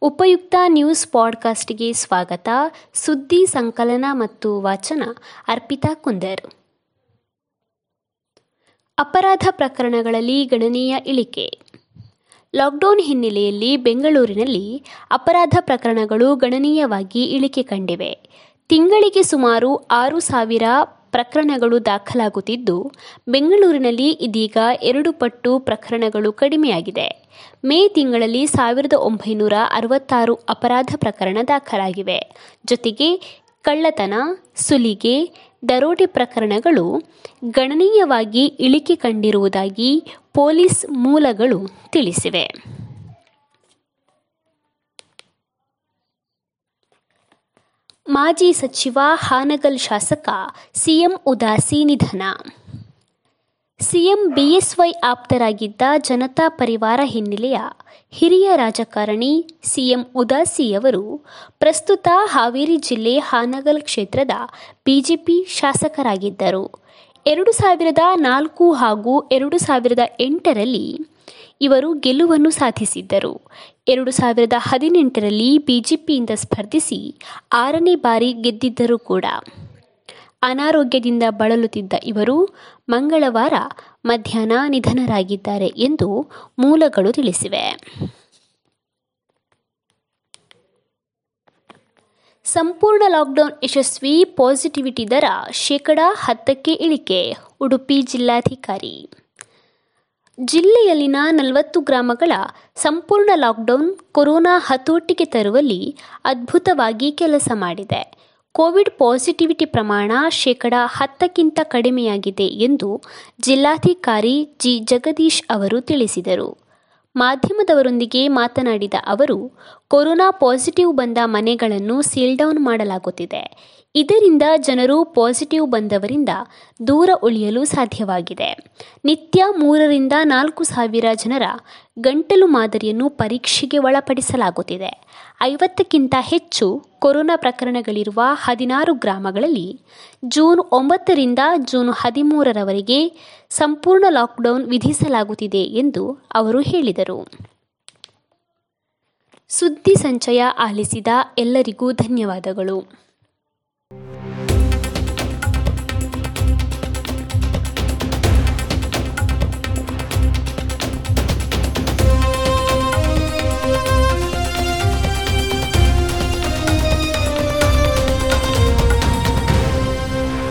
ಉಪಯುಕ್ತ ನ್ಯೂಸ್ ಪಾಡ್ಕಾಸ್ಟ್ಗೆ ಸ್ವಾಗತ. ಸುದ್ದಿ, ಸಂಕಲನ ಮತ್ತು ವಾಚನ, ಅರ್ಪಿತಾ ಕುಂದರ್. ಅಪರಾಧ ಪ್ರಕರಣಗಳಲ್ಲಿ ಗಣನೀಯ ಇಳಿಕೆ. ಲಾಕ್ಡೌನ್ ಹಿನ್ನೆಲೆಯಲ್ಲಿ ಬೆಂಗಳೂರಿನಲ್ಲಿ ಅಪರಾಧ ಪ್ರಕರಣಗಳು ಗಣನೀಯವಾಗಿ ಇಳಿಕೆ ಕಂಡಿವೆ. ತಿಂಗಳಿಗೆ ಸುಮಾರು ಆರು ಸಾವಿರ ಪ್ರಕರಣಗಳು ದಾಖಲಾಗುತ್ತಿದ್ದು, ಬೆಂಗಳೂರಿನಲ್ಲಿ ಇದೀಗ ಎರಡು ಪಟ್ಟು ಪ್ರಕರಣಗಳು ಕಡಿಮೆಯಾಗಿದೆ. ಮೇ ತಿಂಗಳಲ್ಲಿ ಸಾವಿರದ ಒಂಬೈನೂರ ಅರವತ್ತಾರು ಅಪರಾಧ ಪ್ರಕರಣ ದಾಖಲಾಗಿವೆ. ಜೊತೆಗೆ ಕಳ್ಳತನ, ಸುಲಿಗೆ, ದರೋಡೆ ಪ್ರಕರಣಗಳು ಗಣನೀಯವಾಗಿ ಇಳಿಕೆ ಕಂಡಿರುವುದಾಗಿ ಪೊಲೀಸ್ ಮೂಲಗಳು ತಿಳಿಸಿವೆ. ಮಾಜಿ ಸಚಿವ ಹಾನಗಲ್ ಶಾಸಕ ಸಿಎಂ ಉದಾಸಿ ನಿಧನ. ಸಿಎಂ ಬಿಎಸ್ವೈ ಆಪ್ತರಾಗಿದ್ದ ಜನತಾ ಪರಿವಾರ ಹಿನ್ನೆಲೆಯ ಹಿರಿಯ ರಾಜಕಾರಣಿ ಸಿಎಂ ಉದಾಸಿಯವರು ಪ್ರಸ್ತುತ ಹಾವೇರಿ ಜಿಲ್ಲೆ ಹಾನಗಲ್ ಕ್ಷೇತ್ರದ ಬಿಜೆಪಿ ಶಾಸಕರಾಗಿದ್ದರು. ಎರಡು ಸಾವಿರದ ನಾಲ್ಕು ಹಾಗೂ ಎರಡು ಸಾವಿರದ ಎಂಟರಲ್ಲಿ ಇವರು ಗೆಲುವನ್ನು ಸಾಧಿಸಿದ್ದರು. ಎರಡು ಸಾವಿರದ ಹದಿನೆಂಟರಲ್ಲಿ ಬಿಜೆಪಿಯಿಂದ ಸ್ಪರ್ಧಿಸಿ ಆರನೇ ಬಾರಿ ಗೆದ್ದಿದ್ದರು ಕೂಡ. ಅನಾರೋಗ್ಯದಿಂದ ಬಳಲುತ್ತಿದ್ದ ಇವರು ಮಂಗಳವಾರ ಮಧ್ಯಾಹ್ನ ನಿಧನರಾಗಿದ್ದಾರೆ ಎಂದು ಮೂಲಗಳು ತಿಳಿಸಿವೆ. ಸಂಪೂರ್ಣ ಲಾಕ್ಡೌನ್ ಯಶಸ್ವಿ, ಪಾಸಿಟಿವಿಟಿ ದರ ಶೇಕಡಾ ಹತ್ತಕ್ಕೆ ಇಳಿಕೆ, ಉಡುಪಿ ಜಿಲ್ಲಾಧಿಕಾರಿ ಜಿಲ್ಲೆಯಲ್ಲಿನ ನಲವತ್ತು ಗ್ರಾಮಗಳ ಸಂಪೂರ್ಣ ಲಾಕ್ಡೌನ್ ಕೊರೋನಾ ಹತೋಟಿಗೆ ತರುವಲ್ಲಿ ಅದ್ಭುತವಾಗಿ ಕೆಲಸ ಮಾಡಿದೆ. ಕೋವಿಡ್ ಪಾಸಿಟಿವಿಟಿ ಪ್ರಮಾಣ ಶೇಕಡ ಹತ್ತಕ್ಕಿಂತ ಕಡಿಮೆಯಾಗಿದೆ ಎಂದು ಜಿಲ್ಲಾಧಿಕಾರಿ ಜಿ ಜಗದೀಶ್ ಅವರು ತಿಳಿಸಿದರು. ಮಾಧ್ಯಮದವರೊಂದಿಗೆ ಮಾತನಾಡಿದ ಅವರು, ಕೊರೋನಾ ಪಾಸಿಟಿವ್ ಬಂದ ಮನೆಗಳನ್ನು ಸೀಲ್ಡೌನ್ ಮಾಡಲಾಗುತ್ತಿದೆ. ಇದರಿಂದ ಜನರು ಪಾಸಿಟಿವ್ ಬಂದವರಿಂದ ದೂರ ಉಳಿಯಲು ಸಾಧ್ಯವಾಗಿದೆ. ನಿತ್ಯ ಮೂರರಿಂದ ನಾಲ್ಕು ಸಾವಿರ ಜನರ ಗಂಟಲು ಮಾದರಿಯನ್ನು ಪರೀಕ್ಷೆಗೆ ಒಳಪಡಿಸಲಾಗುತ್ತಿದೆ. ಐವತ್ತಕ್ಕಿಂತ ಹೆಚ್ಚು ಕೊರೋನಾ ಪ್ರಕರಣಗಳಿರುವ ಹದಿನಾರು ಗ್ರಾಮಗಳಲ್ಲಿ ಜೂನ್ ಒಂಬತ್ತರಿಂದ ಜೂನ್ ಹದಿಮೂರರವರೆಗೆ ಸಂಪೂರ್ಣ ಲಾಕ್ಡೌನ್ ವಿಧಿಸಲಾಗುತ್ತಿದೆ ಎಂದು ಅವರು ಹೇಳಿದರು. ಸುದ್ದಿ ಸಂಚಯ ಆಲಿಸಿದ ಎಲ್ಲರಿಗೂ ಧನ್ಯವಾದಗಳು.